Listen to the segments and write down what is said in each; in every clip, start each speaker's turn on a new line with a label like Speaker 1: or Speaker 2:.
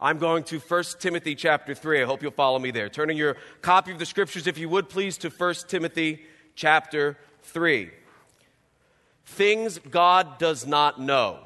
Speaker 1: I'm going to 1 Timothy chapter 3. I hope you'll follow me there. Turning your copy of the scriptures, if you would please, to 1 Timothy chapter 3. Things God does not know.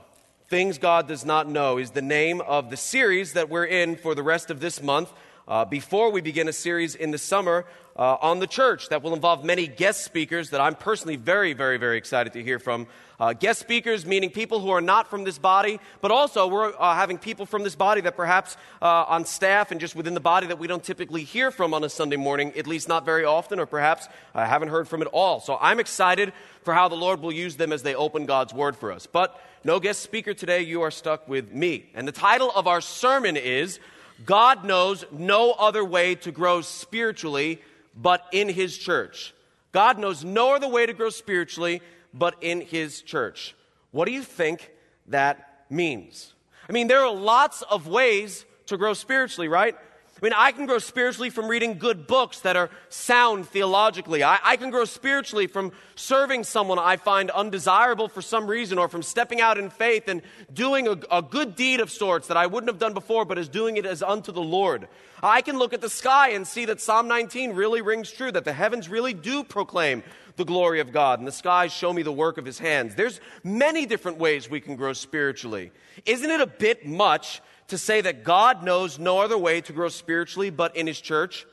Speaker 1: Things God does not know is the name of the series that we're in for the rest of this month. Uh, before we begin a series in the summer uh, on the church that will involve many guest speakers that I'm personally very, very, very excited to hear from. Uh, guest speakers, meaning people who are not from this body, but also we're uh, having people from this body that perhaps uh, on staff and just within the body that we don't typically hear from on a Sunday morning, at least not very often, or perhaps I haven't heard from at all. So I'm excited for how the Lord will use them as they open God's Word for us. But no guest speaker today, you are stuck with me. And the title of our sermon is God Knows No Other Way to Grow Spiritually but in his church. God knows no other way to grow spiritually but in his church. What do you think that means? I mean, there are lots of ways to grow spiritually, right? I mean, I can grow spiritually from reading good books that are sound theologically. I, I, can grow spiritually from serving someone I find undesirable for some reason, or from stepping out in faith and doing a, a good deed of sorts that I wouldn't have done before, but is doing it as unto the Lord. I can look at the sky and see that Psalm 19 really rings true, that the heavens really do proclaim the glory of God, and the skies show me the work of his hands. There's many different ways we can grow spiritually. Isn't it a bit much to say that God knows no other way to grow spiritually but in His church?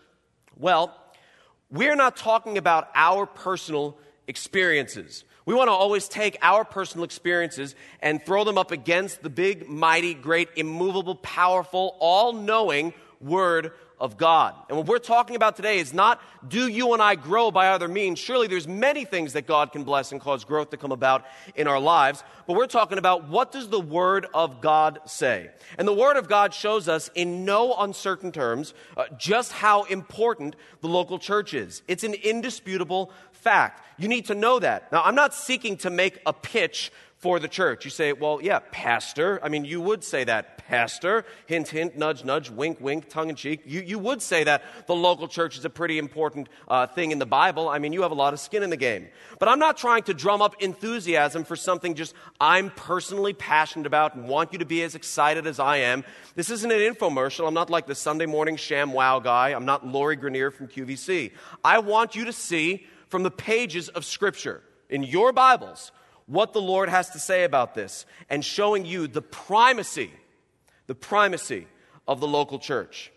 Speaker 1: Well, we're not talking about our personal experiences. We want to always take our personal experiences and throw them up against the big, mighty, great, immovable, powerful, all knowing Word of God. And what we're talking about today is not do you and I grow by other means. Surely there's many things that God can bless and cause growth to come about in our lives, but we're talking about what does the word of God say? And the word of God shows us in no uncertain terms uh, just how important the local church is. It's an indisputable fact. You need to know that. Now, I'm not seeking to make a pitch for the church. You say, well, yeah, pastor. I mean, you would say that, pastor. Hint, hint, nudge, nudge, wink, wink, tongue in cheek. You, you would say that the local church is a pretty important uh, thing in the Bible. I mean, you have a lot of skin in the game. But I'm not trying to drum up enthusiasm for something just I'm personally passionate about and want you to be as excited as I am. This isn't an infomercial. I'm not like the Sunday morning sham wow guy. I'm not Lori Greiner from QVC. I want you to see from the pages of Scripture in your Bibles what the Lord has to say about this and showing you the primacy, the primacy of the local church.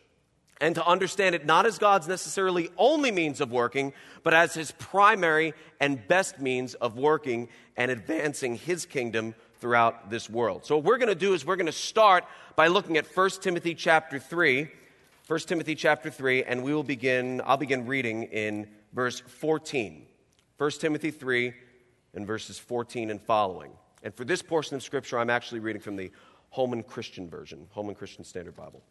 Speaker 1: And to understand it not as God's necessarily only means of working, but as his primary and best means of working and advancing his kingdom throughout this world. So what we're going to do is we're going to start by looking at 1 Timothy chapter 3. 1 Timothy chapter 3 and we will begin I'll begin reading in verse 14. 1 Timothy 3 in verses 14 and following. And for this portion of Scripture, I'm actually reading from the Holman Christian Version, Holman Christian Standard Bible.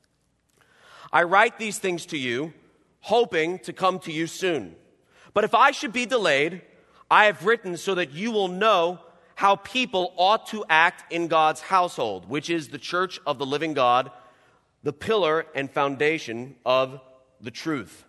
Speaker 1: I write these things to you, hoping to come to you soon. But if I should be delayed, I have written so that you will know how people ought to act in God's household, which is the church of the living God, the pillar and foundation of the truth.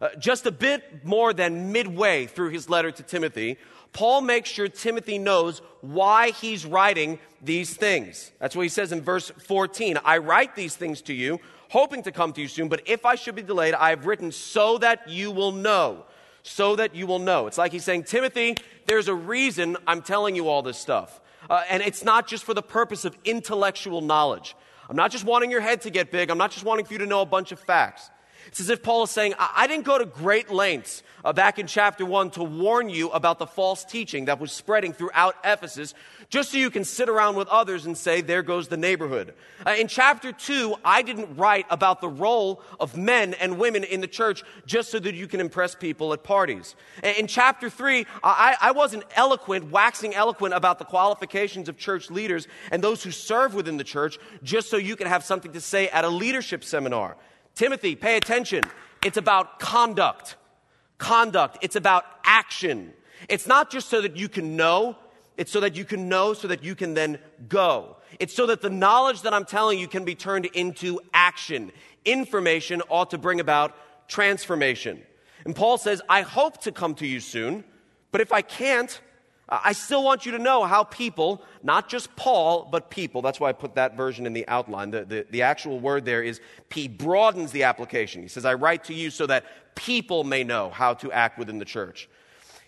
Speaker 1: Uh, just a bit more than midway through his letter to Timothy, Paul makes sure Timothy knows why he's writing these things. That's what he says in verse 14. I write these things to you, hoping to come to you soon, but if I should be delayed, I have written so that you will know. So that you will know. It's like he's saying, Timothy, there's a reason I'm telling you all this stuff. Uh, and it's not just for the purpose of intellectual knowledge. I'm not just wanting your head to get big. I'm not just wanting for you to know a bunch of facts. It's as if Paul is saying, I, I didn't go to great lengths uh, back in chapter 1 to warn you about the false teaching that was spreading throughout Ephesus, just so you can sit around with others and say, There goes the neighborhood. Uh, in chapter 2, I didn't write about the role of men and women in the church just so that you can impress people at parties. In chapter 3, I, I wasn't eloquent, waxing eloquent about the qualifications of church leaders and those who serve within the church just so you can have something to say at a leadership seminar. Timothy, pay attention. It's about conduct. Conduct. It's about action. It's not just so that you can know, it's so that you can know so that you can then go. It's so that the knowledge that I'm telling you can be turned into action. Information ought to bring about transformation. And Paul says, I hope to come to you soon, but if I can't, I still want you to know how people, not just Paul, but people, that's why I put that version in the outline. The, the, the, actual word there is He broadens the application. He says, I write to you so that people may know how to act within the church.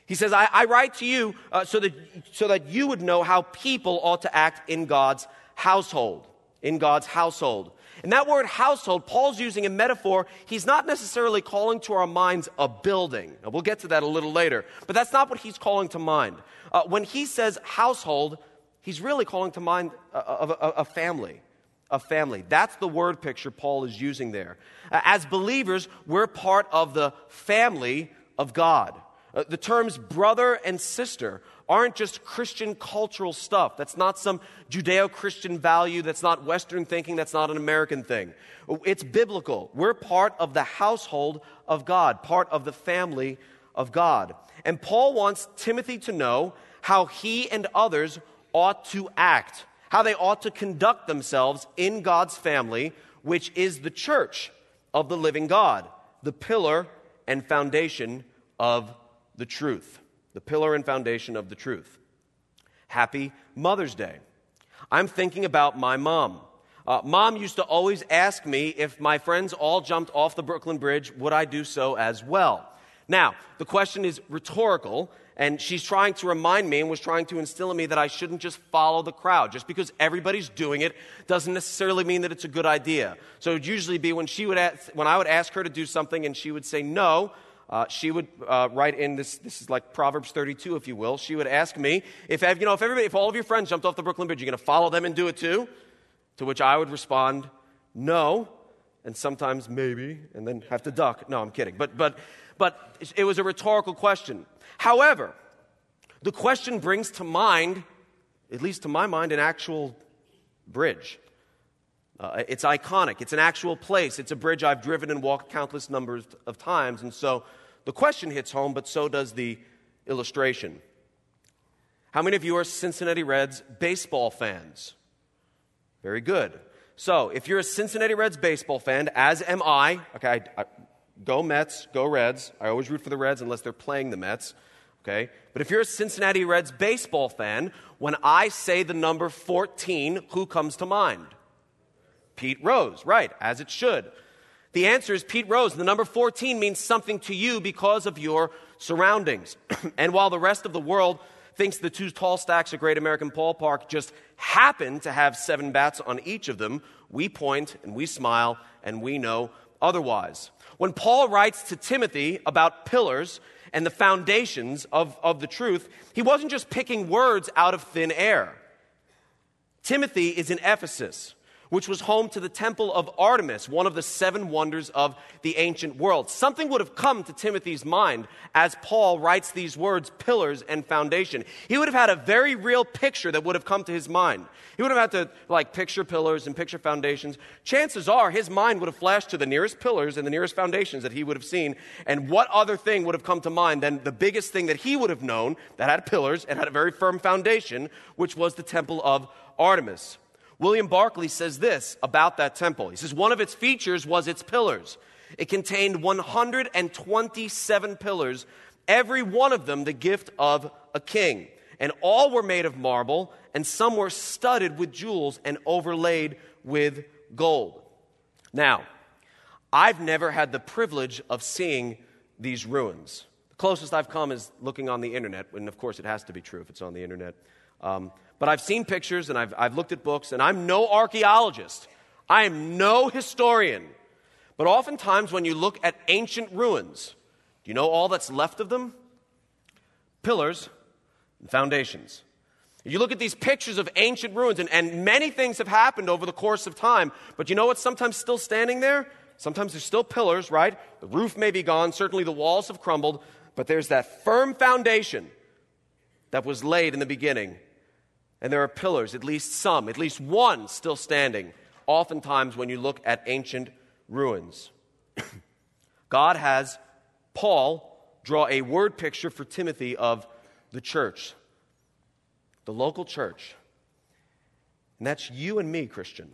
Speaker 1: He says, I, I write to you uh, so, that, so that you would know how people ought to act in God's household. In God's household. And that word household, Paul's using a metaphor. He's not necessarily calling to our minds a building. Now, we'll get to that a little later. But that's not what he's calling to mind. Uh, when he says household, he's really calling to mind a, a, a family. A family. That's the word picture Paul is using there. Uh, as believers, we're part of the family of God. Uh, the terms brother and sister aren't just Christian cultural stuff. That's not some Judeo Christian value. That's not Western thinking. That's not an American thing. It's biblical. We're part of the household of God, part of the family of God. And Paul wants Timothy to know how he and others ought to act, how they ought to conduct themselves in God's family, which is the church of the living God, the pillar and foundation of the truth the pillar and foundation of the truth. Happy Mother's Day. I'm thinking about my mom. Uh, mom used to always ask me if my friends all jumped off the Brooklyn Bridge, would I do so as well? Now, the question is rhetorical, and she's trying to remind me and was trying to instill in me that I shouldn't just follow the crowd. Just because everybody's doing it doesn't necessarily mean that it's a good idea. So it would usually be when she would ask, when I would ask her to do something and she would say no, uh, she would uh, write in this, this is like Proverbs 32, if you will. She would ask me if, you know, if, everybody, if all of your friends jumped off the Brooklyn Bridge, you're going to follow them and do it too? To which I would respond, no, and sometimes maybe, and then have to duck. No, I'm kidding. But, but, but it was a rhetorical question. However, the question brings to mind, at least to my mind, an actual bridge. Uh, it's iconic. It's an actual place. It's a bridge I've driven and walked countless numbers of times. And so the question hits home, but so does the illustration. How many of you are Cincinnati Reds baseball fans? Very good. So, if you're a Cincinnati Reds baseball fan, as am I, okay, I, I, go Mets, go Reds. I always root for the Reds unless they're playing the Mets, okay? But if you're a Cincinnati Reds baseball fan, when I say the number 14, who comes to mind? Pete Rose, right, as it should. The answer is Pete Rose. The number 14 means something to you because of your surroundings. and while the rest of the world thinks the two tall stacks of Great American Ballpark just happen to have seven bats on each of them, we point and we smile and we know otherwise. When Paul writes to Timothy about pillars and the foundations of, of the truth, he wasn't just picking words out of thin air. Timothy is in Ephesus which was home to the temple of Artemis, one of the seven wonders of the ancient world. Something would have come to Timothy's mind as Paul writes these words, pillars and foundation. He would have had a very real picture that would have come to his mind. He would have had to, like, picture pillars and picture foundations. Chances are his mind would have flashed to the nearest pillars and the nearest foundations that he would have seen. And what other thing would have come to mind than the biggest thing that he would have known that had pillars and had a very firm foundation, which was the temple of Artemis. William Barclay says this about that temple. He says one of its features was its pillars. It contained 127 pillars, every one of them the gift of a king. And all were made of marble, and some were studded with jewels and overlaid with gold. Now, I've never had the privilege of seeing these ruins. The closest I've come is looking on the internet, and of course it has to be true if it's on the internet. Um, but I've seen pictures and I've, I've looked at books, and I'm no archaeologist. I am no historian. But oftentimes, when you look at ancient ruins, do you know all that's left of them? Pillars and foundations. You look at these pictures of ancient ruins, and, and many things have happened over the course of time, but you know what's sometimes still standing there? Sometimes there's still pillars, right? The roof may be gone, certainly the walls have crumbled, but there's that firm foundation that was laid in the beginning and there are pillars, at least some, at least one still standing, oftentimes when you look at ancient ruins. God has Paul draw a word picture for Timothy of the church, the local church. And that's you and me, Christian.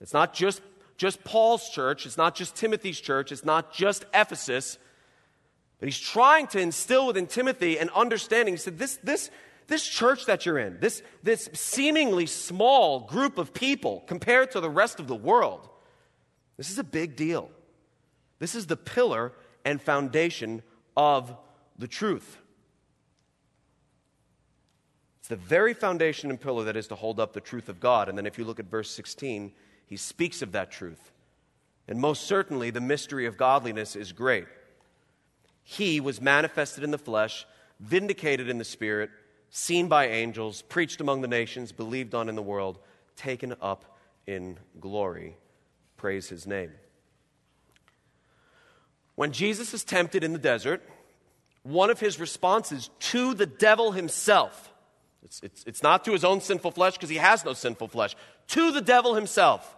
Speaker 1: It's not just, just Paul's church, it's not just Timothy's church, it's not just Ephesus. But he's trying to instill within Timothy an understanding. He said, This, this, this church that you're in, this, this seemingly small group of people compared to the rest of the world, this is a big deal. This is the pillar and foundation of the truth. It's the very foundation and pillar that is to hold up the truth of God. And then if you look at verse 16, he speaks of that truth. And most certainly, the mystery of godliness is great. He was manifested in the flesh, vindicated in the spirit, seen by angels, preached among the nations, believed on in the world, taken up in glory. Praise his name. When Jesus is tempted in the desert, one of his responses to the devil himself it's, it's, it's not to his own sinful flesh because he has no sinful flesh. To the devil himself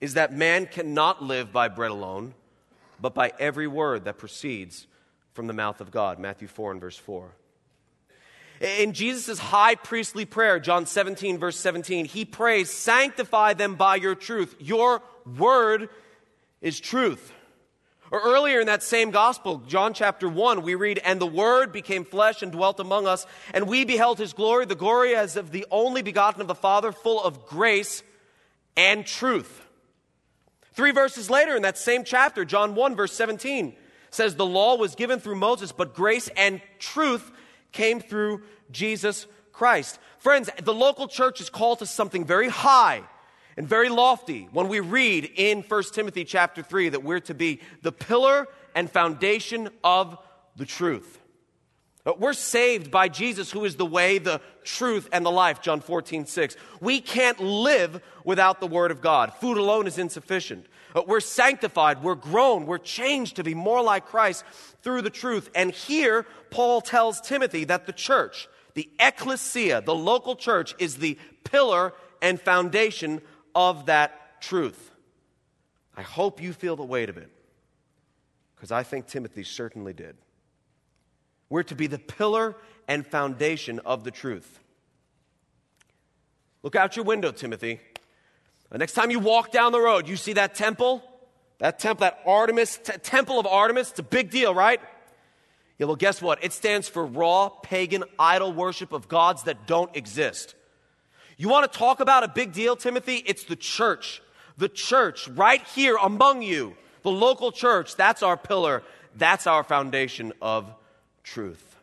Speaker 1: is that man cannot live by bread alone, but by every word that proceeds from the mouth of God. Matthew 4 and verse 4. In Jesus' high priestly prayer, John 17, verse 17, he prays, Sanctify them by your truth. Your word is truth. Or earlier in that same gospel, John chapter 1, we read, And the Word became flesh and dwelt among us, and we beheld his glory, the glory as of the only begotten of the Father, full of grace and truth. Three verses later in that same chapter, John 1, verse 17, says, The law was given through Moses, but grace and truth came through Jesus Christ. Friends, the local church is called to something very high and very lofty when we read in 1 Timothy chapter 3 that we're to be the pillar and foundation of the truth. Uh, we're saved by Jesus, who is the way, the truth, and the life, John 14, 6. We can't live without the Word of God. Food alone is insufficient. Uh, we're sanctified, we're grown, we're changed to be more like Christ through the truth. And here, Paul tells Timothy that the church, the ecclesia, the local church, is the pillar and foundation of that truth. I hope you feel the weight of it, because I think Timothy certainly did. We're to be the pillar and foundation of the truth. Look out your window, Timothy. The next time you walk down the road, you see that temple, that temple, that Artemis, t- temple of Artemis. It's a big deal, right? Yeah, well, guess what? It stands for raw pagan idol worship of gods that don't exist. You want to talk about a big deal, Timothy? It's the church. The church right here among you, the local church, that's our pillar. That's our foundation of truth.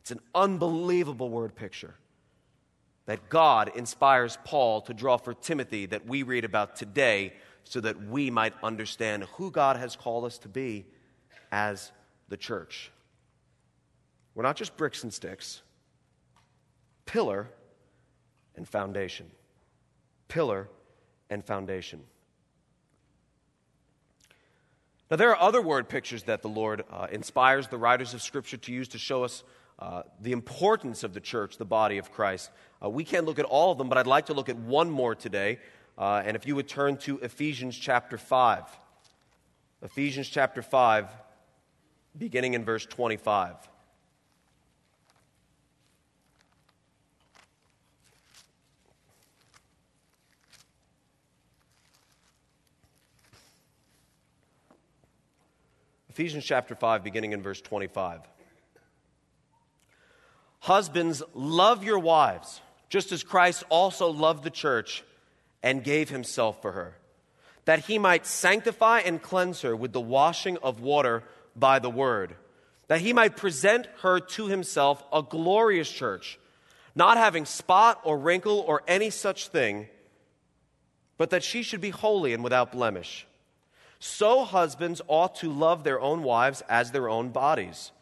Speaker 1: It's an unbelievable word picture that God inspires Paul to draw for Timothy that we read about today so that we might understand who God has called us to be as the church. We're not just bricks and sticks. Pillar and foundation. Pillar and foundation. Now, there are other word pictures that the Lord uh, inspires the writers of Scripture to use to show us uh, the importance of the church, the body of Christ. Uh, we can't look at all of them, but I'd like to look at one more today. Uh, and if you would turn to Ephesians chapter 5. Ephesians chapter 5, beginning in verse 25. Ephesians chapter 5, beginning in verse 25. Husbands, love your wives, just as Christ also loved the church and gave himself for her, that he might sanctify and cleanse her with the washing of water by the word, that he might present her to himself a glorious church, not having spot or wrinkle or any such thing, but that she should be holy and without blemish. So husbands ought to love their own wives as their own bodies.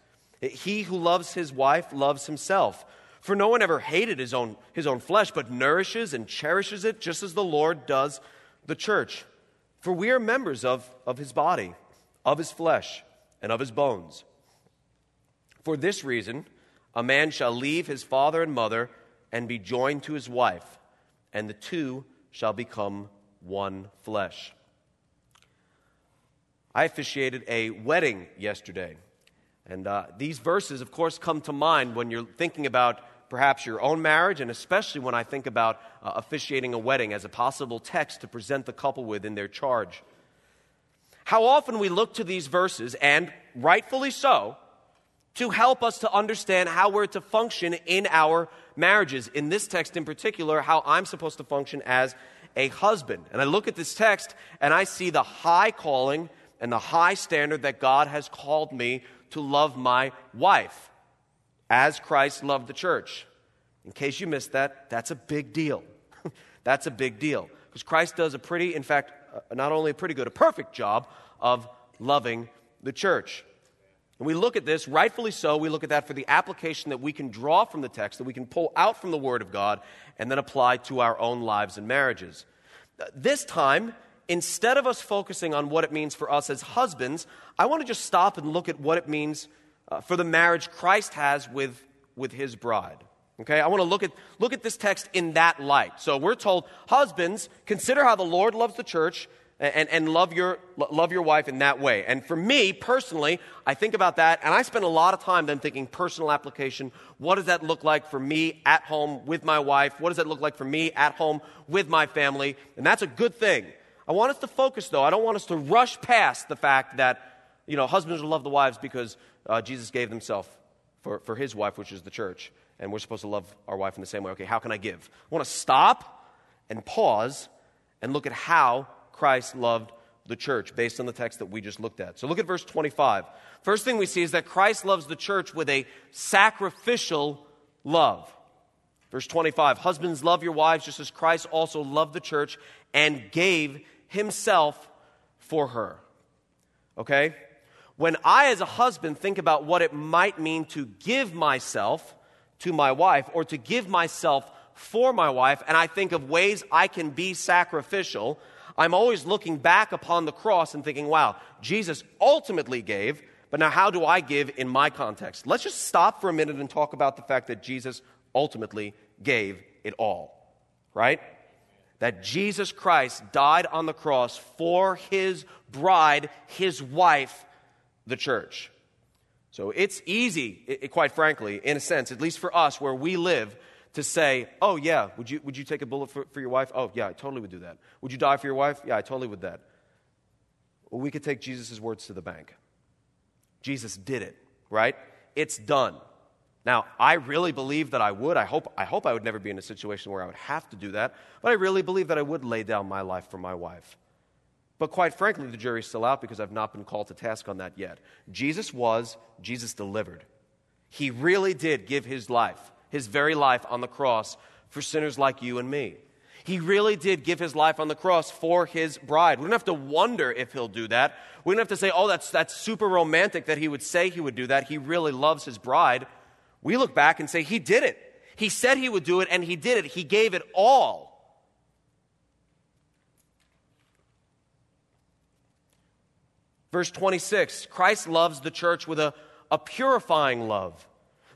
Speaker 1: He who loves his wife loves himself. For no one ever hated his own, his own flesh, but nourishes and cherishes it, just as the Lord does the church. For we are members of, of his body, of his flesh, and of his bones. For this reason, a man shall leave his father and mother and be joined to his wife, and the two shall become one flesh. I officiated a wedding yesterday. And uh, these verses, of course, come to mind when you're thinking about perhaps your own marriage, and especially when I think about uh, officiating a wedding as a possible text to present the couple with in their charge. How often we look to these verses, and rightfully so, to help us to understand how we're to function in our marriages. In this text in particular, how I'm supposed to function as a husband. And I look at this text and I see the high calling and the high standard that God has called me to love my wife as Christ loved the church. In case you missed that, that's a big deal. that's a big deal. Because Christ does a pretty, in fact, uh, not only a pretty good, a perfect job of loving the church. And we look at this, rightfully so, we look at that for the application that we can draw from the text, that we can pull out from the Word of God, and then apply to our own lives and marriages. This time, instead of us focusing on what it means for us as husbands, I want to just stop and look at what it means uh, for the marriage Christ has with, with his bride. Okay, I want to look at, look at this text in that light. So we're told, husbands, consider how the Lord loves the church and, and love, your, love your wife in that way. And for me personally, I think about that and I spend a lot of time then thinking personal application. What does that look like for me at home with my wife? What does that look like for me at home with my family? And that's a good thing. I want us to focus though. I don't want us to rush past the fact that, you know, husbands will love the wives because uh, Jesus gave himself for, for his wife, which is the church. And we're supposed to love our wife in the same way. Okay, how can I give? I want to stop and pause and look at how Christ loved the church based on the text that we just looked at. So look at verse 25. First thing we see is that Christ loves the church with a sacrificial love. Verse 25 Husbands, love your wives just as Christ also loved the church and gave himself for her. Okay? When I, as a husband, think about what it might mean to give myself to my wife or to give myself for my wife, and I think of ways I can be sacrificial, I'm always looking back upon the cross and thinking, wow, Jesus ultimately gave, but now how do I give in my context? Let's just stop for a minute and talk about the fact that Jesus ultimately gave it all, right? That Jesus Christ died on the cross for his bride, his wife, the church. So it's easy, it, quite frankly, in a sense, at least for us where we live, to say, oh, yeah, would you, would you take a bullet for, for your wife? Oh, yeah, I totally would do that. Would you die for your wife? Yeah, I totally would that. Well, we could take Jesus' words to the bank. Jesus did it, right? It's done. Now, I really believe that I would. I hope, I hope I would never be in a situation where I would have to do that, but I really believe that I would lay down my life for my wife. But quite frankly, the jury's still out because I've not been called to task on that yet. Jesus was, Jesus delivered. He really did give his life his very life on the cross for sinners like you and me. He really did give his life on the cross for his bride. We don't have to wonder if he'll do that. We don't have to say, oh, that's, that's super romantic that he would say he would do that. He really loves his bride. We look back and say, he did it. He said he would do it, and he did it. He gave it all. Verse 26 Christ loves the church with a, a purifying love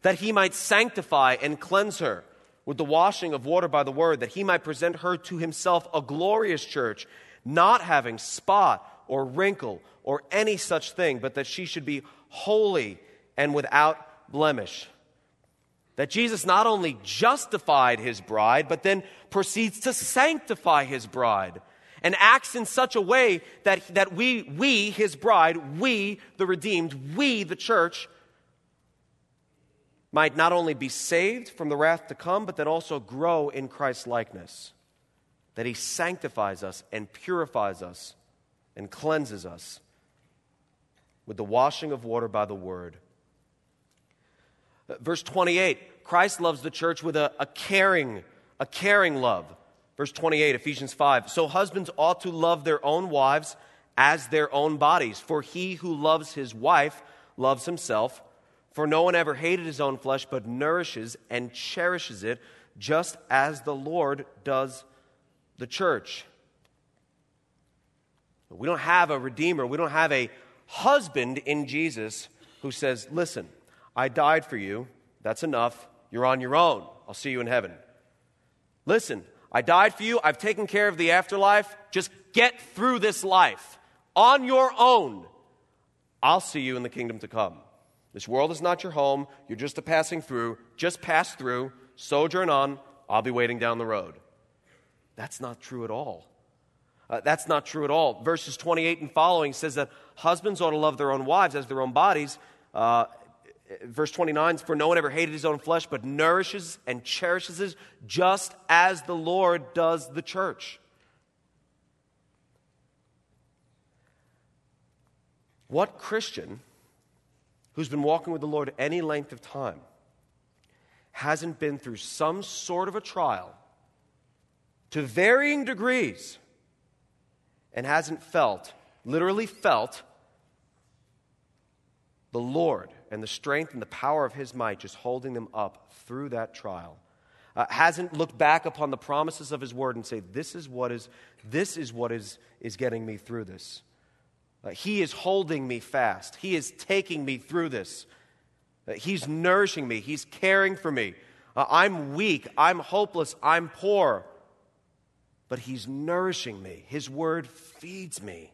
Speaker 1: that he might sanctify and cleanse her with the washing of water by the word, that he might present her to himself a glorious church, not having spot or wrinkle or any such thing, but that she should be holy and without blemish. That Jesus not only justified his bride, but then proceeds to sanctify his bride and acts in such a way that, that we, we, his bride, we, the redeemed, we, the church, might not only be saved from the wrath to come, but then also grow in Christ's likeness. That he sanctifies us and purifies us and cleanses us with the washing of water by the word. Verse 28 Christ loves the church with a, a caring, a caring love. Verse 28, Ephesians 5. So husbands ought to love their own wives as their own bodies. For he who loves his wife loves himself. For no one ever hated his own flesh, but nourishes and cherishes it, just as the Lord does the church. We don't have a redeemer, we don't have a husband in Jesus who says, Listen, I died for you. That's enough. You're on your own. I'll see you in heaven. Listen, I died for you. I've taken care of the afterlife. Just get through this life on your own. I'll see you in the kingdom to come. This world is not your home. You're just a passing through. Just pass through, sojourn on. I'll be waiting down the road. That's not true at all. Uh, that's not true at all. Verses 28 and following says that husbands ought to love their own wives as their own bodies. Uh, verse 29 For no one ever hated his own flesh, but nourishes and cherishes it, just as the Lord does the church. What Christian who's been walking with the Lord any length of time hasn't been through some sort of a trial to varying degrees and hasn't felt, literally felt, the Lord and the strength and the power of His might just holding them up through that trial. Uh, hasn't looked back upon the promises of His Word and say, "This is what is this is what is is getting me through this." Uh, he is holding me fast. He is taking me through this. Uh, he's nourishing me. He's caring for me. Uh, I'm weak. I'm hopeless. I'm poor. But He's nourishing me. His Word feeds me.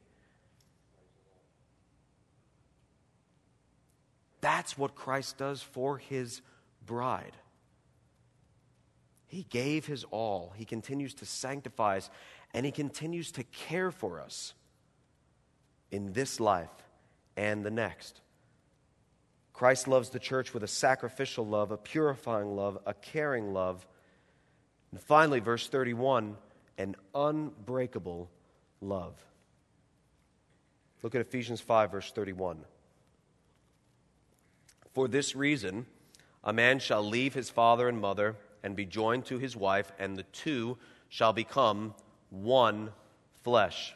Speaker 1: That's what Christ does for His bride. He gave His all. He continues to sanctify us, and He continues to care for us in this life and the next. Christ loves the church with a sacrificial love, a purifying love, a caring love. And finally, verse 31 an unbreakable love. Look at Ephesians 5, verse 31. For this reason, a man shall leave his father and mother and be joined to his wife, and the two shall become one flesh.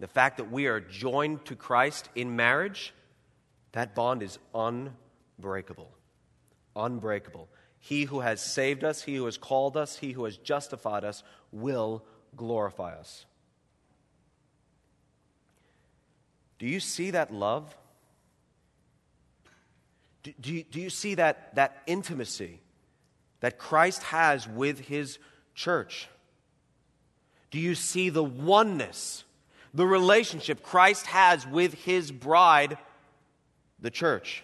Speaker 1: The fact that we are joined to Christ in marriage, that bond is unbreakable. Unbreakable. He who has saved us, he who has called us, he who has justified us will glorify us. Do you see that love? Do, you, do you see that, that intimacy that Christ has with his church? Do you see the oneness the relationship Christ has with his bride, the church.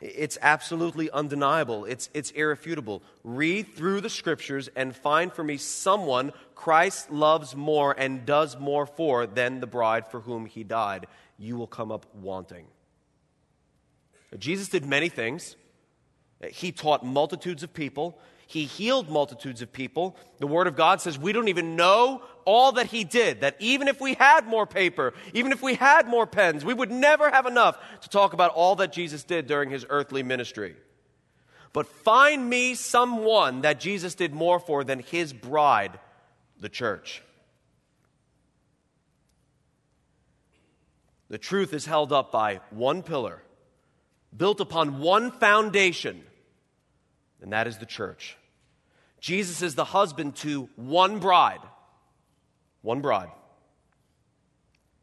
Speaker 1: It's absolutely undeniable. It's, it's irrefutable. Read through the scriptures and find for me someone Christ loves more and does more for than the bride for whom he died. You will come up wanting. Jesus did many things. He taught multitudes of people. He healed multitudes of people. The Word of God says we don't even know all that He did, that even if we had more paper, even if we had more pens, we would never have enough to talk about all that Jesus did during His earthly ministry. But find me someone that Jesus did more for than His bride, the church. The truth is held up by one pillar, built upon one foundation, and that is the church. Jesus is the husband to one bride. One bride.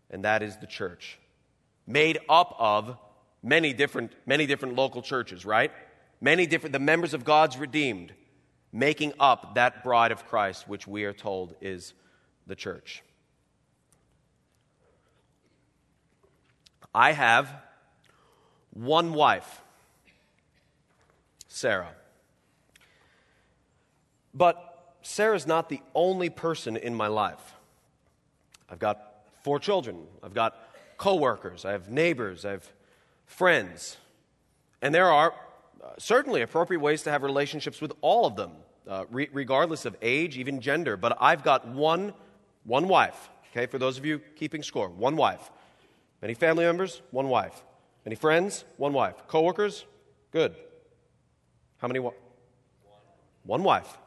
Speaker 1: And that is the church. Made up of many different, many different local churches, right? Many different, the members of God's redeemed, making up that bride of Christ, which we are told is the church. I have one wife, Sarah. But Sarah's not the only person in my life. I've got four children, I've got coworkers, I have neighbors, I have friends. And there are uh, certainly appropriate ways to have relationships with all of them, uh, re- regardless of age, even gender. But I've got one, one wife, okay, for those of you keeping score, one wife. Many family members, one wife. Many friends, one wife. Coworkers, good. How many? Wa- one wife.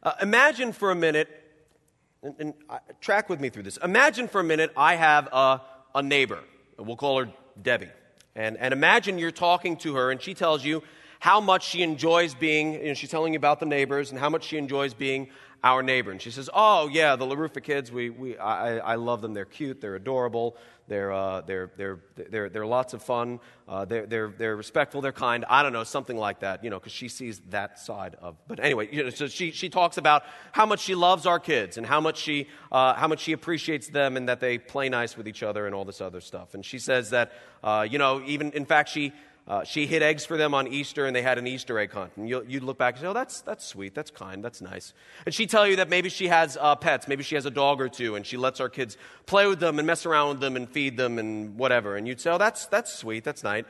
Speaker 1: Uh, imagine for a minute, and, and uh, track with me through this. Imagine for a minute I have a, a neighbor. We'll call her Debbie. And, and imagine you're talking to her and she tells you how much she enjoys being, you know, she's telling you about the neighbors and how much she enjoys being our neighbor. And she says, Oh, yeah, the LaRufa kids, we, we, I, I love them. They're cute, they're adorable, they're, uh, they're, they're, they're, they're lots of fun, uh, they're, they're, they're respectful, they're kind. I don't know, something like that, you know, because she sees that side of. But anyway, you know, so she, she talks about how much she loves our kids and how much, she, uh, how much she appreciates them and that they play nice with each other and all this other stuff. And she says that, uh, you know, even, in fact, she uh, she hid eggs for them on Easter and they had an Easter egg hunt. And you would look back and say, oh, that's, that's sweet, that's kind, that's nice. And she'd tell you that maybe she has uh, pets, maybe she has a dog or two, and she lets our kids play with them and mess around with them and feed them and whatever. And you'd say, oh, that's, that's sweet, that's nice.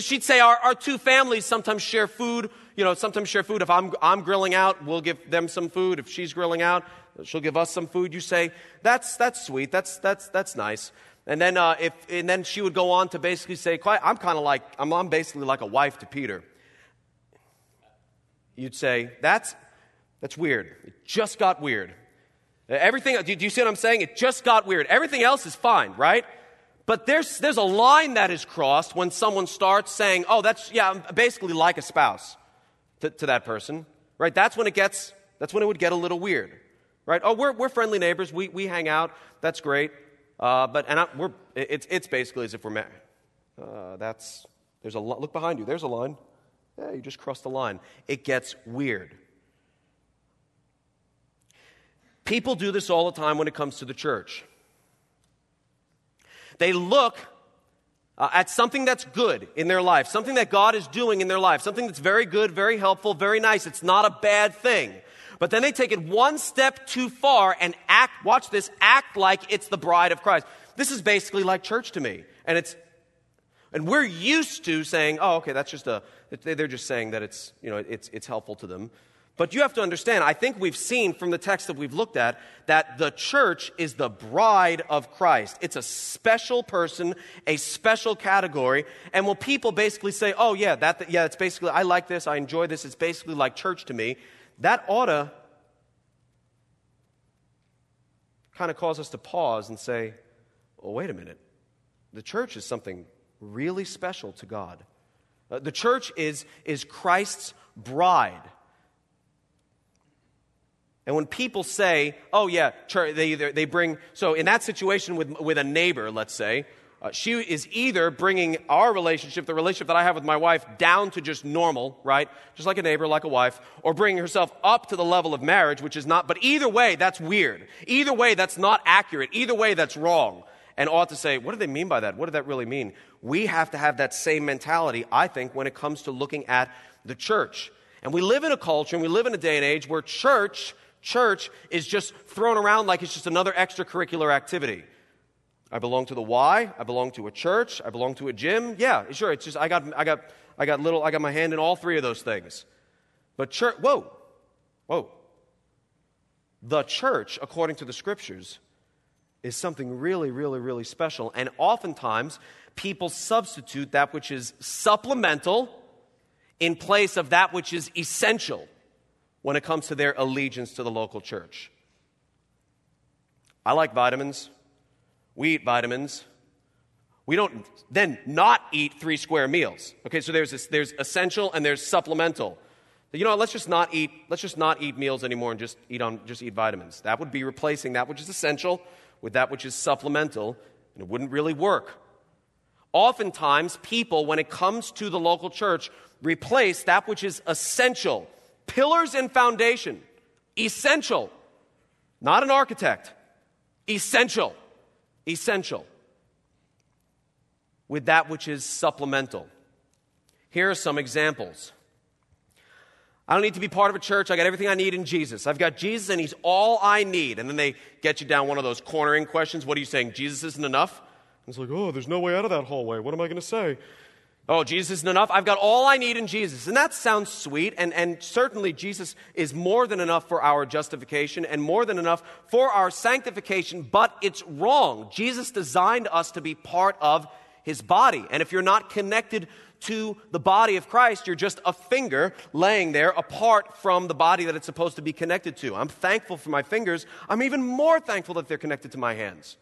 Speaker 1: She'd say, our, our two families sometimes share food, you know, sometimes share food. If I'm, I'm grilling out, we'll give them some food. If she's grilling out, she'll give us some food. You say, that's, that's sweet, that's, that's, that's nice. And then, uh, if, and then she would go on to basically say, I'm kind of like, I'm, I'm basically like a wife to Peter. You'd say, that's, that's weird. It just got weird. Everything, do you see what I'm saying? It just got weird. Everything else is fine, right? But there's, there's a line that is crossed when someone starts saying, oh, that's, yeah, I'm basically like a spouse to, to that person, right? That's when it gets, that's when it would get a little weird, right? Oh, we're, we're friendly neighbors. We, we hang out. That's great. Uh, but and I, we're, it's, it's basically as if we're married. Uh, that's there's a look behind you. There's a line. Yeah, you just crossed the line. It gets weird. People do this all the time when it comes to the church. They look uh, at something that's good in their life, something that God is doing in their life, something that's very good, very helpful, very nice. It's not a bad thing. But then they take it one step too far and act, watch this, act like it's the bride of Christ. This is basically like church to me. And it's, and we're used to saying, oh, okay, that's just a, they're just saying that it's, you know, it's, it's helpful to them. But you have to understand, I think we've seen from the text that we've looked at that the church is the bride of Christ. It's a special person, a special category. And when people basically say, oh, yeah, that, yeah, it's basically, I like this, I enjoy this, it's basically like church to me, that ought to kind of cause us to pause and say, well, wait a minute. The church is something really special to God. Uh, the church is, is Christ's bride. And when people say, oh, yeah, church, they, they bring, so in that situation with, with a neighbor, let's say, uh, she is either bringing our relationship, the relationship that I have with my wife, down to just normal, right? Just like a neighbor, like a wife, or bringing herself up to the level of marriage, which is not, but either way, that's weird. Either way, that's not accurate. Either way, that's wrong. And ought to say, what do they mean by that? What did that really mean? We have to have that same mentality, I think, when it comes to looking at the church. And we live in a culture and we live in a day and age where church, church is just thrown around like it's just another extracurricular activity. I belong to the Y. I belong to a church. I belong to a gym. Yeah, sure. It's just I got I got I got little I got my hand in all three of those things. But church, whoa, whoa. The church, according to the scriptures, is something really, really, really special. And oftentimes, people substitute that which is supplemental in place of that which is essential when it comes to their allegiance to the local church. I like vitamins we eat vitamins. We don't then not eat three square meals. Okay, so there's, this, there's essential and there's supplemental. You know, let's just not eat, let's just not eat meals anymore and just eat on just eat vitamins. That would be replacing that which is essential with that which is supplemental, and it wouldn't really work. Oftentimes, people, when it comes to the local church, replace that which is essential, pillars and foundation, essential, not an architect, essential essential with that which is supplemental. Here are some examples. I don't need to be part of a church. I got everything I need in Jesus. I've got Jesus and He's all I need. And then they get you down one of those cornering questions. What are you saying? Jesus isn't enough? It's like, oh, there's no way out of that hallway. What am I going to say? Oh, Jesus isn't enough. I've got all I need in Jesus. And that sounds sweet. And, and certainly, Jesus is more than enough for our justification and more than enough for our sanctification. But it's wrong. Jesus designed us to be part of his body. And if you're not connected to the body of Christ, you're just a finger laying there apart from the body that it's supposed to be connected to. I'm thankful for my fingers. I'm even more thankful that they're connected to my hands.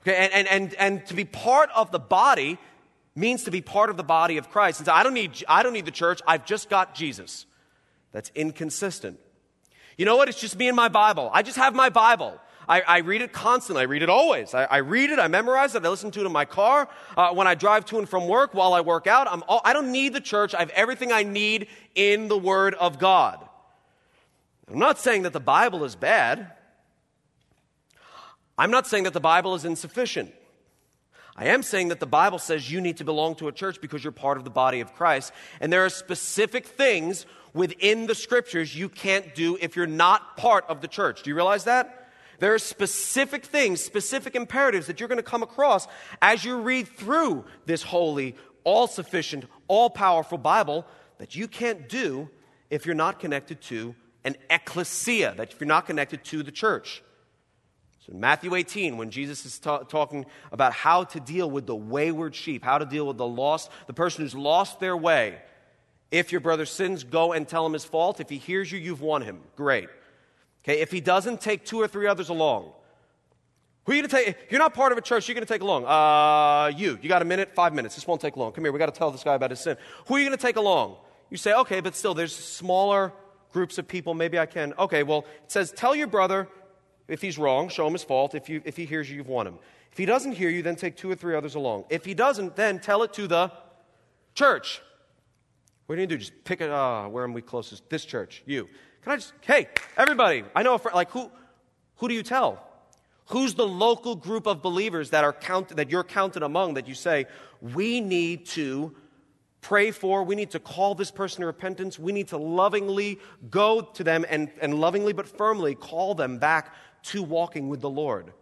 Speaker 1: Okay, and, and, and, and to be part of the body means to be part of the body of Christ. And so I don't need, I don't need the church. I've just got Jesus. That's inconsistent. You know what? It's just me and my Bible. I just have my Bible. I, I read it constantly. I read it always. I, I, read it. I memorize it. I listen to it in my car. Uh, when I drive to and from work, while I work out, I'm all, I don't need the church. I have everything I need in the Word of God. I'm not saying that the Bible is bad. I'm not saying that the Bible is insufficient. I am saying that the Bible says you need to belong to a church because you're part of the body of Christ. And there are specific things within the scriptures you can't do if you're not part of the church. Do you realize that? There are specific things, specific imperatives that you're going to come across as you read through this holy, all sufficient, all powerful Bible that you can't do if you're not connected to an ecclesia, that if you're not connected to the church. So in Matthew 18, when Jesus is ta- talking about how to deal with the wayward sheep, how to deal with the lost, the person who's lost their way, if your brother sins, go and tell him his fault. If he hears you, you've won him. Great. Okay, if he doesn't, take two or three others along. Who are you going to take? You're not part of a church, you're going to take along. Uh, you. You got a minute? Five minutes. This won't take long. Come here. We got to tell this guy about his sin. Who are you going to take along? You say, okay, but still, there's smaller groups of people. Maybe I can. Okay, well, it says, tell your brother if he's wrong, show him his fault. If, you, if he hears you, you've won him. If he doesn't hear you, then take two or three others along. If he doesn't, then tell it to the church. What are you going to do? Just pick it. Uh, where am we closest? This church. You. Can I just, hey, everybody, I know a friend, like who, who do you tell? Who's the local group of believers that, are count, that you're counted among that you say, we need to pray for, we need to call this person to repentance, we need to lovingly go to them and, and lovingly but firmly call them back to walking with the Lord.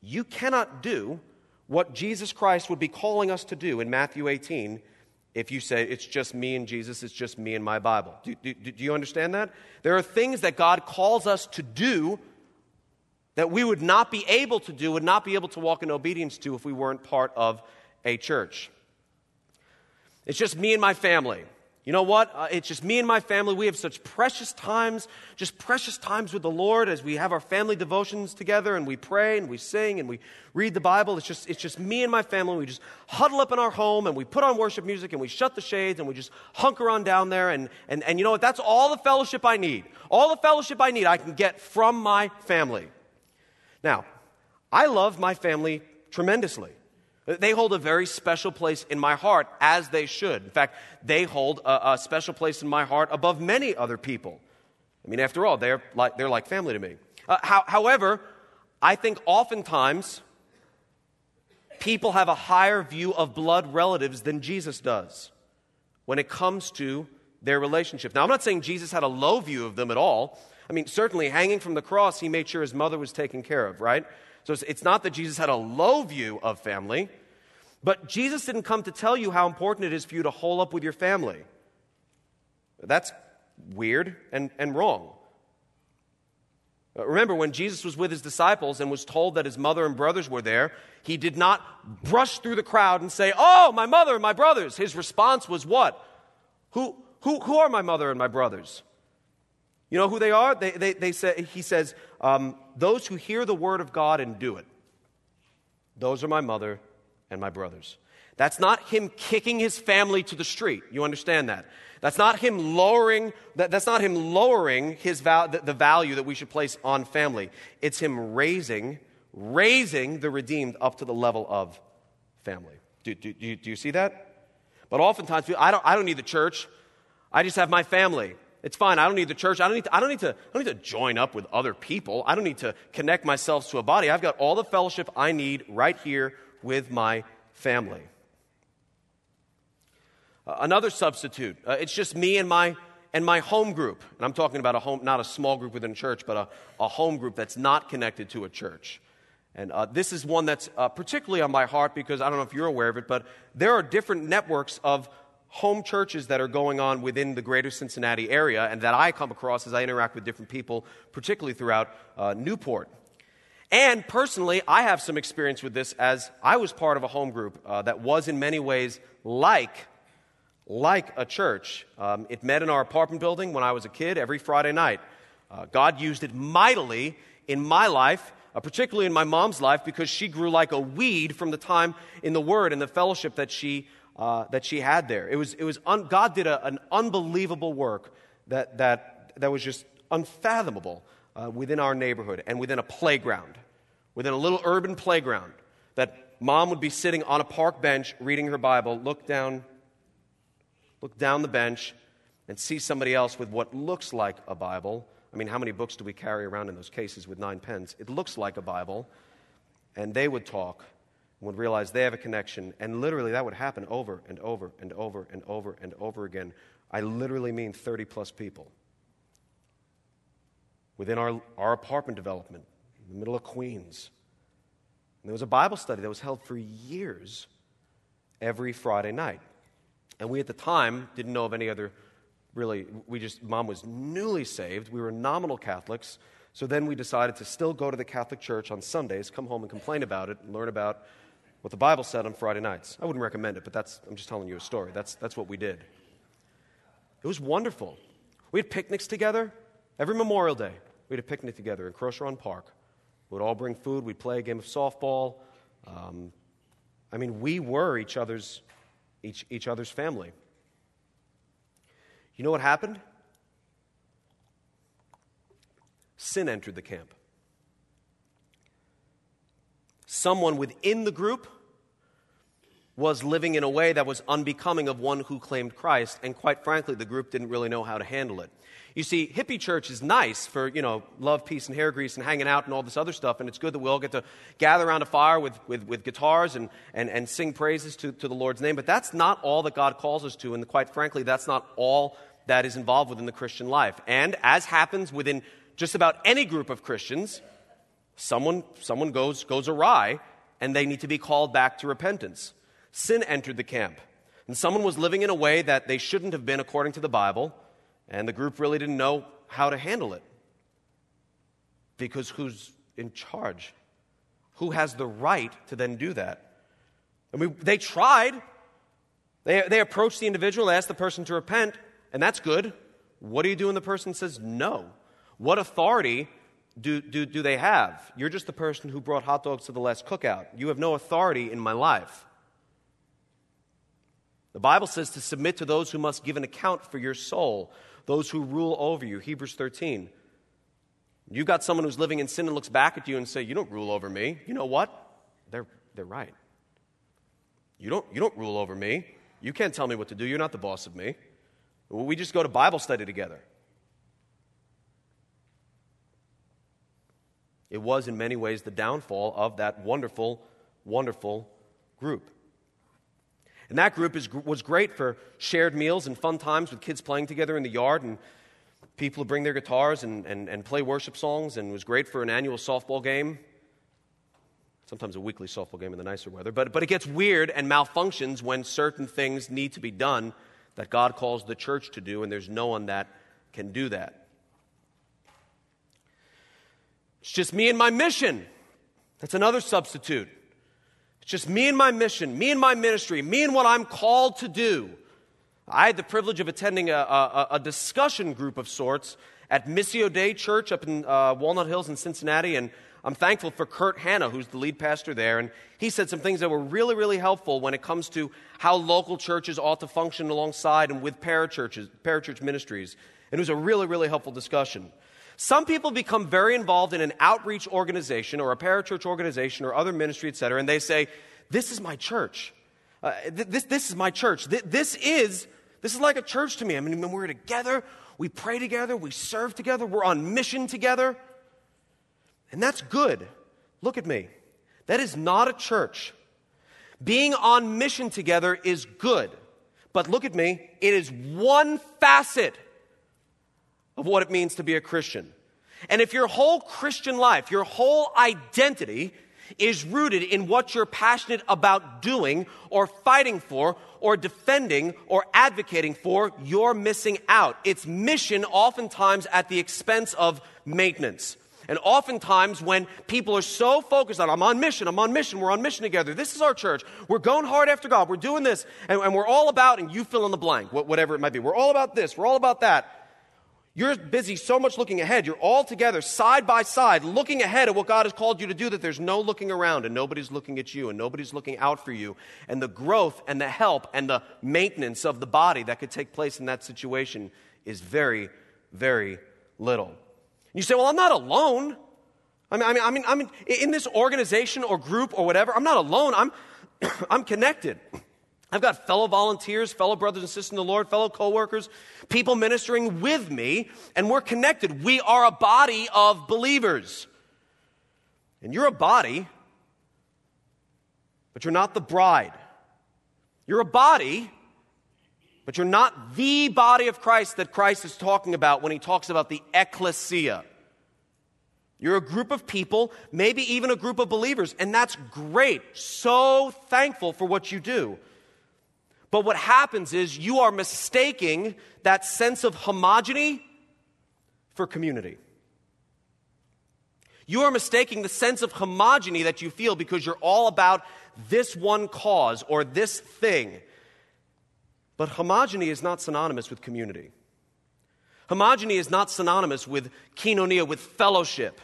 Speaker 1: You cannot do what Jesus Christ would be calling us to do in Matthew 18 if you say it's just me and Jesus, it's just me and my Bible. Do, do, do, you understand that? There are things that God calls us to do that we would not be able to do, would not be able to walk in obedience to if we weren't part of a church. It's just me and my family. You know what? Uh, it's just me and my family. We have such precious times, just precious times with the Lord as we have our family devotions together and we pray and we sing and we read the Bible. It's just, it's just me and my family. We just huddle up in our home and we put on worship music and we shut the shades and we just hunker on down there. And, and, and you know what? That's all the fellowship I need. All the fellowship I need I can get from my family. Now, I love my family tremendously. They hold a very special place in my heart, as they should. In fact, they hold a, a, special place in my heart above many other people. I mean, after all, they're like, they're like family to me. Uh, how, however, I think oftentimes people have a higher view of blood relatives than Jesus does when it comes to their relationship. Now, I'm not saying Jesus had a low view of them at all. I mean, certainly hanging from the cross, he made sure his mother was taken care of, right? So it's not that Jesus had a low view of family, but Jesus didn't come to tell you how important it is for you to hole up with your family. That's weird and, and wrong. Remember, when Jesus was with his disciples and was told that his mother and brothers were there, he did not brush through the crowd and say, Oh, my mother and my brothers. His response was what? Who, who, who are my mother and my brothers? You know who they are? They, they, they say, he says, um, Those who hear the word of God and do it. Those are my mother and my brothers. That's not him kicking his family to the street. You understand that? That's not him lowering, that, that's not him lowering his val, the, the value that we should place on family. It's him raising, raising the redeemed up to the level of family. Do, do, do, do you see that? But oftentimes, I don't, I don't need the church. I just have my family. It's fine. I don't need the church. I don't need, to, I, don't need to, I don't need to join up with other people. I don't need to connect myself to a body. I've got all the fellowship I need right here with my family. Uh, another substitute. Uh, it's just me and my and my home group. And I'm talking about a home, not a small group within a church, but a, a home group that's not connected to a church. And uh, this is one that's uh, particularly on my heart because I don't know if you're aware of it, but there are different networks of home churches that are going on within the greater Cincinnati area and that I come across as I interact with different people, particularly throughout uh, Newport. And personally, I have some experience with this as I was part of a home group uh, that was in many ways like, like a church. Um, it met in our apartment building when I was a kid every Friday night. Uh, God used it mightily in my life, uh, particularly in my mom's life, because she grew like a weed from the time in the Word and the fellowship that she, uh, that she had there. It was, it was un- God did a, an unbelievable work that, that, that was just unfathomable uh, within our neighborhood and within a playground, within a little urban playground, that mom would be sitting on a park bench reading her Bible, look down, look down the bench, and see somebody else with what looks like a Bible. I mean, how many books do we carry around in those cases with nine pens? It looks like a Bible. And they would talk, would realize they have a connection. And literally, that would happen over and over and over and over and over again. I literally mean 30 plus people. Within our, our apartment development, in the middle of Queens. And there was a Bible study that was held for years every Friday night. And we at the time didn't know of any other really, we just, mom was newly saved. We were nominal Catholics. So then we decided to still go to the Catholic Church on Sundays, come home and complain about it, and learn about what the Bible said on Friday nights. I wouldn't recommend it, but that's, I'm just telling you a story. That's, that's what we did. It was wonderful. We had picnics together every Memorial Day. We had a picnic together in Crocheron Park. We'd all bring food, we'd play a game of softball. Um, I mean, we were each other's, each, each other's family. You know what happened? Sin entered the camp. Someone within the group was living in a way that was unbecoming of one who claimed Christ, and quite frankly, the group didn't really know how to handle it. You see, hippie church is nice for, you know, love, peace, and hair grease and hanging out and all this other stuff, and it's good that we all get to gather around a fire with, with, with guitars and, and, and sing praises to, to the Lord's name, but that's not all that God calls us to, and quite frankly, that's not all that is involved within the Christian life. And as happens within just about any group of Christians, someone, someone goes, goes awry, and they need to be called back to repentance sin entered the camp. And someone was living in a way that they shouldn't have been according to the Bible, and the group really didn't know how to handle it. Because who's in charge? Who has the right to then do that? I mean, they tried. They, they approached the individual, asked the person to repent, and that's good. What do you do when the person says no? What authority do, do, do they have? You're just the person who brought hot dogs to the last cookout. You have no authority in my life. The Bible says to submit to those who must give an account for your soul, those who rule over you. Hebrews 13. You've got someone who's living in sin and looks back at you and say, "You don't rule over me." You know what? They're they're right. You don't you don't rule over me. You can't tell me what to do. You're not the boss of me. We just go to Bible study together. It was in many ways the downfall of that wonderful, wonderful group. And that group is, was great for shared meals and fun times with kids playing together in the yard and people who bring their guitars and, and, and play worship songs, and was great for an annual softball game. Sometimes a weekly softball game in the nicer weather. But, but it gets weird and malfunctions when certain things need to be done that God calls the church to do, and there's no one that can do that. It's just me and my mission. That's another substitute. It's just me and my mission, me and my ministry, me and what I'm called to do. I had the privilege of attending a, a, a discussion group of sorts at Missio Dei Church up in uh, Walnut Hills in Cincinnati, and I'm thankful for Kurt Hanna, who's the lead pastor there, and he said some things that were really, really helpful when it comes to how local churches ought to function alongside and with parachurches, parachurch ministries. And it was a really, really helpful discussion. Some people become very involved in an outreach organization or a parachurch organization or other ministry, et cetera, and they say, This is my church. Uh, th- this, this is my church. Th- this, is, this is like a church to me. I mean, we're together, we pray together, we serve together, we're on mission together. And that's good. Look at me. That is not a church. Being on mission together is good. But look at me, it is one facet of what it means to be a Christian. And if your whole Christian life, your whole identity is rooted in what you're passionate about doing or fighting for or defending or advocating for, you're missing out. It's mission oftentimes at the expense of maintenance. And oftentimes, when people are so focused on, I'm on mission, I'm on mission, we're on mission together, this is our church, we're going hard after God, we're doing this, and, and we're all about, and you fill in the blank, whatever it might be. We're all about this, we're all about that. You're busy so much looking ahead. You're all together, side by side, looking ahead at what God has called you to do that there's no looking around and nobody's looking at you and nobody's looking out for you. And the growth and the help and the maintenance of the body that could take place in that situation is very, very little. You say, well, I'm not alone. I mean, I mean, I mean, I mean in this organization or group or whatever, I'm not alone. I'm, I'm connected. I've got fellow volunteers, fellow brothers and sisters in the Lord, fellow coworkers, people ministering with me, and we're connected. We are a body of believers. And you're a body but you're not the bride. You're a body, but you're not the body of Christ that Christ is talking about when he talks about the ecclesia. You're a group of people, maybe even a group of believers, and that's great. So thankful for what you do. But what happens is you are mistaking that sense of homogeny for community. You are mistaking the sense of homogeny that you feel because you're all about this one cause or this thing. But homogeny is not synonymous with community. Homogeny is not synonymous with koinonia, with fellowship.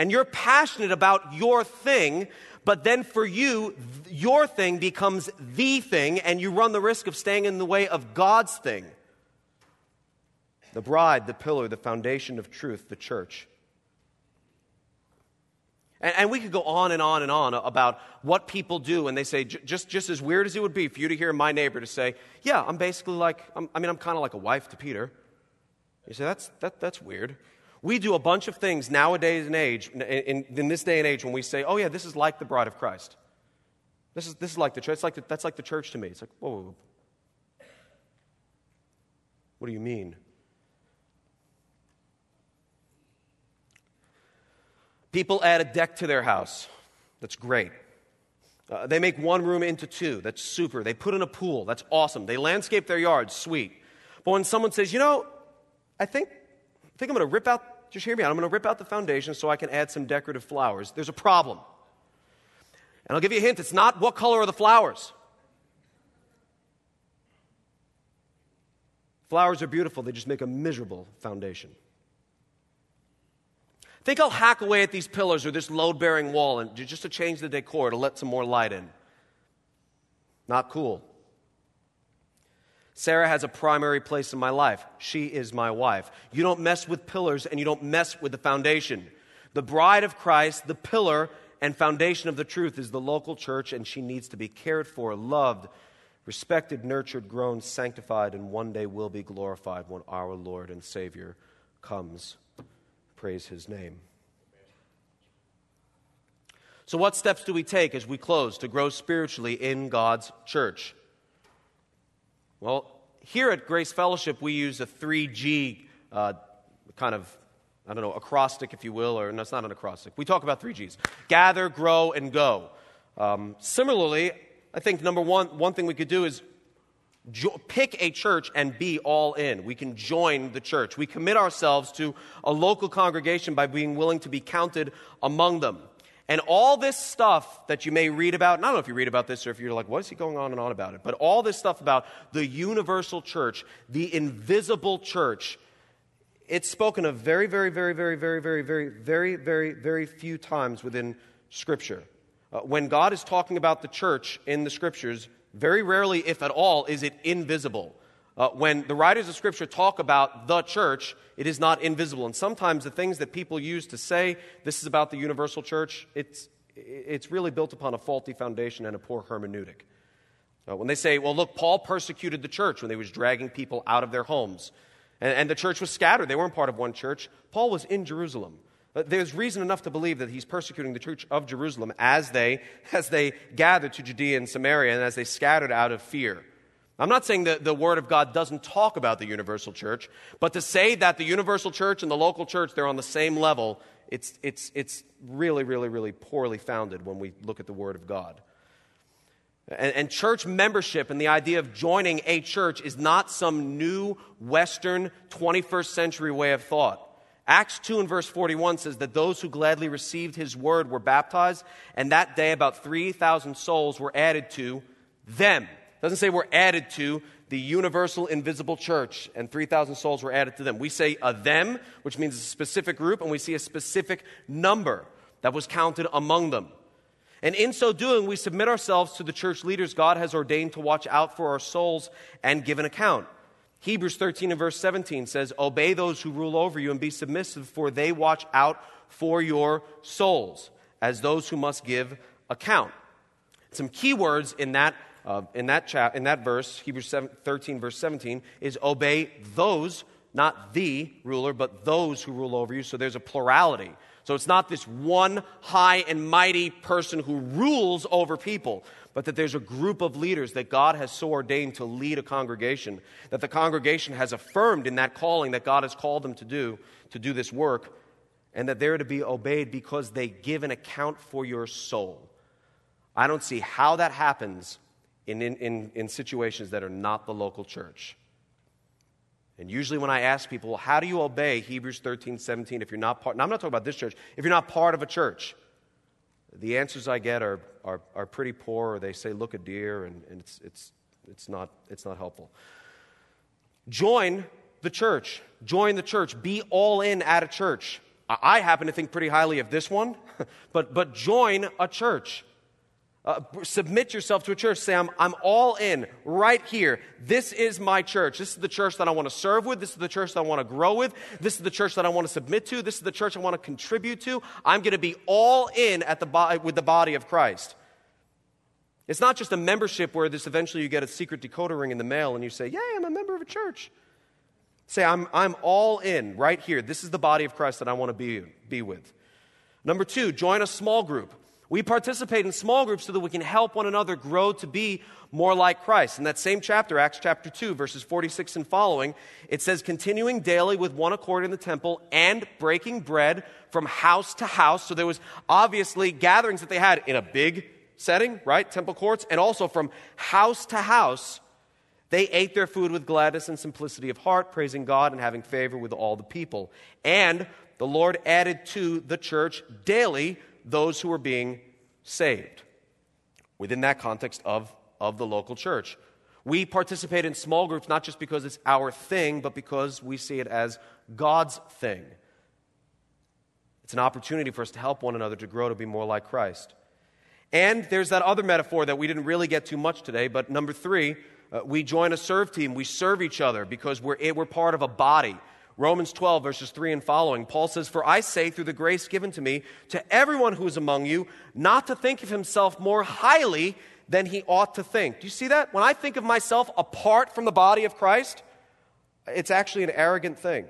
Speaker 1: And you're passionate about your thing, but then for you, your thing becomes the thing, and you run the risk of staying in the way of God's thing. The bride, the pillar, the foundation of truth, the church. And, and, we could go on and on and on about what people do, and they say, just, just as weird as it would be for you to hear my neighbor to say, Yeah, I'm basically like, I'm, i mean, I'm kind of like a wife to Peter. You say, that's, that, that's weird. We do a bunch of things nowadays and age, in, in, this day and age, when we say, oh, yeah, this is like the bride of Christ. This is, this is like the church. Like that's like the church to me. It's like, whoa, whoa, whoa. What do you mean? People add a deck to their house. That's great. Uh, they make one room into two. That's super. They put in a pool. That's awesome. They landscape their yard. Sweet. But when someone says, you know, I think, I think I'm going to rip out, just hear me out, I'm going to rip out the foundation so I can add some decorative flowers, there's a problem. And I'll give you a hint it's not what color are the flowers. Flowers are beautiful, they just make a miserable foundation think I'll hack away at these pillars or this load bearing wall and just to change the decor to let some more light in. Not cool. Sarah has a primary place in my life. She is my wife. You don't mess with pillars and you don't mess with the foundation. The bride of Christ, the pillar and foundation of the truth, is the local church, and she needs to be cared for, loved, respected, nurtured, grown, sanctified, and one day will be glorified when our Lord and Savior comes. Praise his name. So, what steps do we take as we close to grow spiritually in God's church? Well, here at Grace Fellowship, we use a 3G uh, kind of, I don't know, acrostic, if you will, or no, it's not an acrostic. We talk about three Gs gather, grow, and go. Um, similarly, I think number one, one thing we could do is jo- pick a church and be all in. We can join the church. We commit ourselves to a local congregation by being willing to be counted among them. And all this stuff that you may read about, and I don't know if you read about this or if you're like, what is he going on and on about it? But all this stuff about the universal church, the invisible church, it's spoken of very, very, very, very, very, very, very, very, very, very few times within Scripture. Uh, when God is talking about the church in the Scriptures, very rarely, if at all, is it invisible. Uh, when the writers of Scripture talk about the church, it is not invisible. And sometimes the things that people use to say this is about the universal church, it's, it's really built upon a faulty foundation and a poor hermeneutic. Uh, when they say, well, look, Paul persecuted the church when he was dragging people out of their homes, and, and the church was scattered, they weren't part of one church. Paul was in Jerusalem. There's reason enough to believe that he's persecuting the church of Jerusalem as they, as they gathered to Judea and Samaria and as they scattered out of fear. I'm not saying that the Word of God doesn't talk about the universal church, but to say that the universal church and the local church, they're on the same level, it's, it's, it's really, really, really poorly founded when we look at the Word of God. And, and, church membership and the idea of joining a church is not some new Western 21st century way of thought. Acts 2 and verse 41 says that those who gladly received his word were baptized, and that day about 3,000 souls were added to them. Doesn't say we're added to the universal invisible church, and 3,000 souls were added to them. We say a them, which means a specific group, and we see a specific number that was counted among them. And in so doing, we submit ourselves to the church leaders God has ordained to watch out for our souls and give an account. Hebrews 13 and verse 17 says, Obey those who rule over you and be submissive, for they watch out for your souls as those who must give account. Some key words in that, uh, in that, cha- in that verse, Hebrews 7, 13, verse 17, is obey those not the ruler, but those who rule over you. So there's a plurality. So it's not this one high and mighty person who rules over people, but that there's a group of leaders that God has so ordained to lead a congregation, that the congregation has affirmed in that calling that God has called them to do, to do this work, and that they're to be obeyed because they give an account for your soul. I don't see how that happens in, in, in, situations that are not the local church. And usually, when I ask people, well, how do you obey Hebrews 13, 17 if you're not part, I'm not talking about this church, if you're not part of a church, the answers I get are, are, are pretty poor, or they say, look a deer, and, and it's, it's, it's, not, it's not helpful. Join the church. Join the church. Be all in at a church. I happen to think pretty highly of this one, but, but join a church. Uh, submit yourself to a church. Say, I'm, I'm all in right here. This is my church. This is the church that I want to serve with. This is the church that I want to grow with. This is the church that I want to submit to. This is the church I want to contribute to. I'm going to be all in at the bo- with the body of Christ. It's not just a membership where this eventually you get a secret decoder ring in the mail and you say, Yay, I'm a member of a church. Say, I'm, I'm all in right here. This is the body of Christ that I want to be, be with. Number two, join a small group. We participate in small groups so that we can help one another grow to be more like Christ. In that same chapter, Acts chapter 2, verses 46 and following, it says, continuing daily with one accord in the temple and breaking bread from house to house. So there was obviously gatherings that they had in a big setting, right? Temple courts, and also from house to house. They ate their food with gladness and simplicity of heart, praising God and having favor with all the people. And the Lord added to the church daily those who are being saved within that context of, of the local church. We participate in small groups not just because it's our thing, but because we see it as God's thing. It's an opportunity for us to help one another to grow to be more like Christ. And there's that other metaphor that we didn't really get too much today, but number three, uh, we join a serve team. We serve each other because we're, we're part of a body. Romans 12, verses 3 and following, Paul says, For I say, through the grace given to me, to everyone who is among you, not to think of himself more highly than he ought to think. Do you see that? When I think of myself apart from the body of Christ, it's actually an arrogant thing.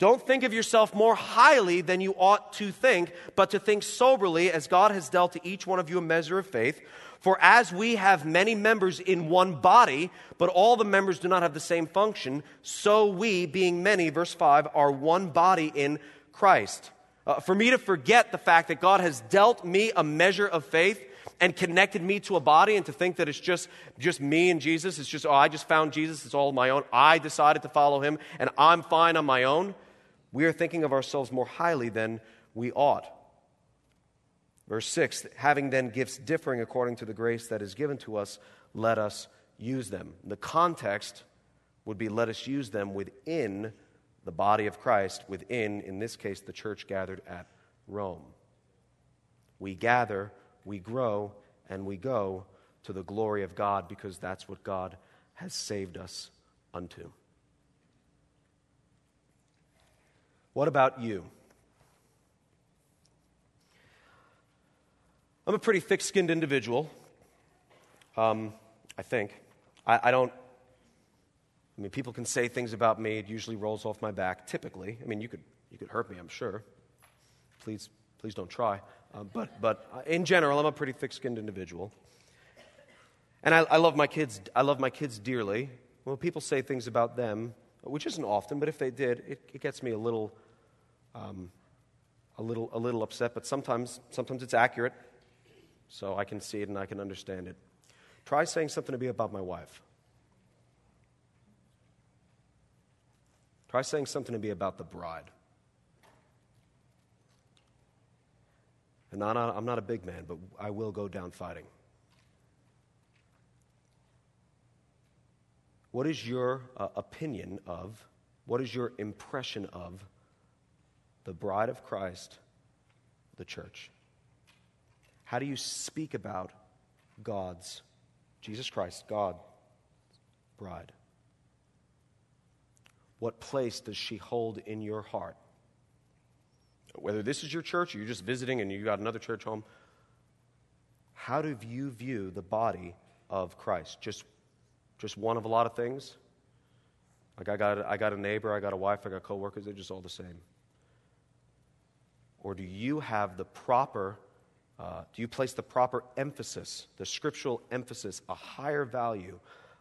Speaker 1: Don't think of yourself more highly than you ought to think, but to think soberly as God has dealt to each one of you a measure of faith. For as we have many members in one body, but all the members do not have the same function, so we, being many, verse 5, are one body in Christ. Uh, for me to forget the fact that God has dealt me a measure of faith and connected me to a body and to think that it's just, just me and Jesus, it's just, oh, I just found Jesus, it's all my own, I decided to follow him, and I'm fine on my own, we are thinking of ourselves more highly than we ought. Verse 6 having then gifts differing according to the grace that is given to us, let us use them. The context would be let us use them within the body of Christ, within, in this case, the church gathered at Rome. We gather, we grow, and we go to the glory of God because that's what God has saved us unto. What about you? I'm a pretty thick skinned individual, um, I think. I, I, don't, I mean, people can say things about me, it usually rolls off my back, typically. I mean, you could, you could hurt me, I'm sure. Please, please don't try. Uh, but, but uh, in general, I'm a pretty thick skinned individual. And I, I, love my kids, I love my kids dearly. When people say things about them, which isn't often, but if they did, it, it gets me a little, um, a little, a little upset. But sometimes, sometimes it's accurate so I can see it and I can understand it. Try saying something to me about my wife. Try saying something to me about the bride. And I'm not, I'm not a big man, but I will go down fighting. What is your uh, opinion of, what is your impression of the bride of Christ, the church? How do you speak about God's, Jesus Christ, God, bride? What place does she hold in your heart? Whether this is your church or you're just visiting and you got another church home, how do you view the body of Christ? Just, just one of a lot of things? Like I got, I got a neighbor, I got a wife, I got coworkers, they're just all the same. Or do you have the proper, uh, do you place the proper emphasis, the scriptural emphasis, a higher value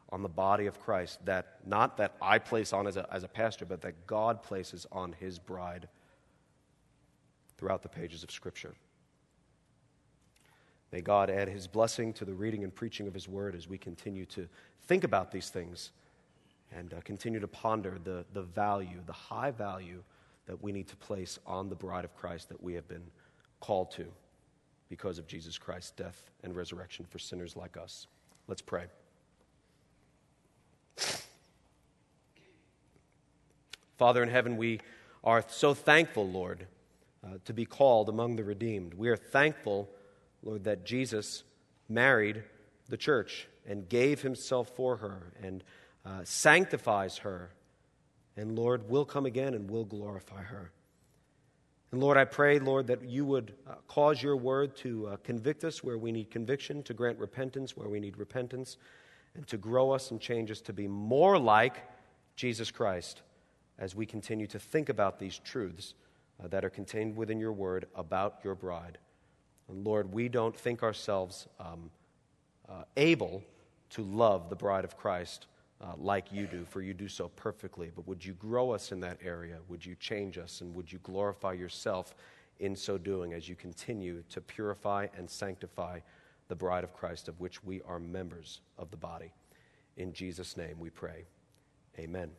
Speaker 1: on the body of Christ that not that I place on as a, as a pastor, but that God places on his bride throughout the pages of Scripture? May God add his blessing to the reading and preaching of his word as we continue to think about these things and uh, continue to ponder the, the value, the high value that we need to place on the bride of Christ that we have been called to because of Jesus Christ's death and resurrection for sinners like us. Let's pray. Father in heaven, we are so thankful, Lord, uh, to be called among the redeemed. We are thankful, Lord, that Jesus married the church and gave himself for her and uh, sanctifies her. And Lord, will come again and will glorify her. And Lord, I pray, Lord, that you would uh, cause your word to uh, convict us where we need conviction, to grant repentance where we need repentance, and to grow us and change us to be more like Jesus Christ as we continue to think about these truths uh, that are contained within your word about your bride. And Lord, we don't think ourselves um, uh, able to love the bride of Christ uh, like you do, for you do so perfectly. But would you grow us in that area? Would you change us? And would you glorify yourself in so doing as you continue to purify and sanctify the bride of Christ, of which we are members of the body? In Jesus' name we pray. Amen.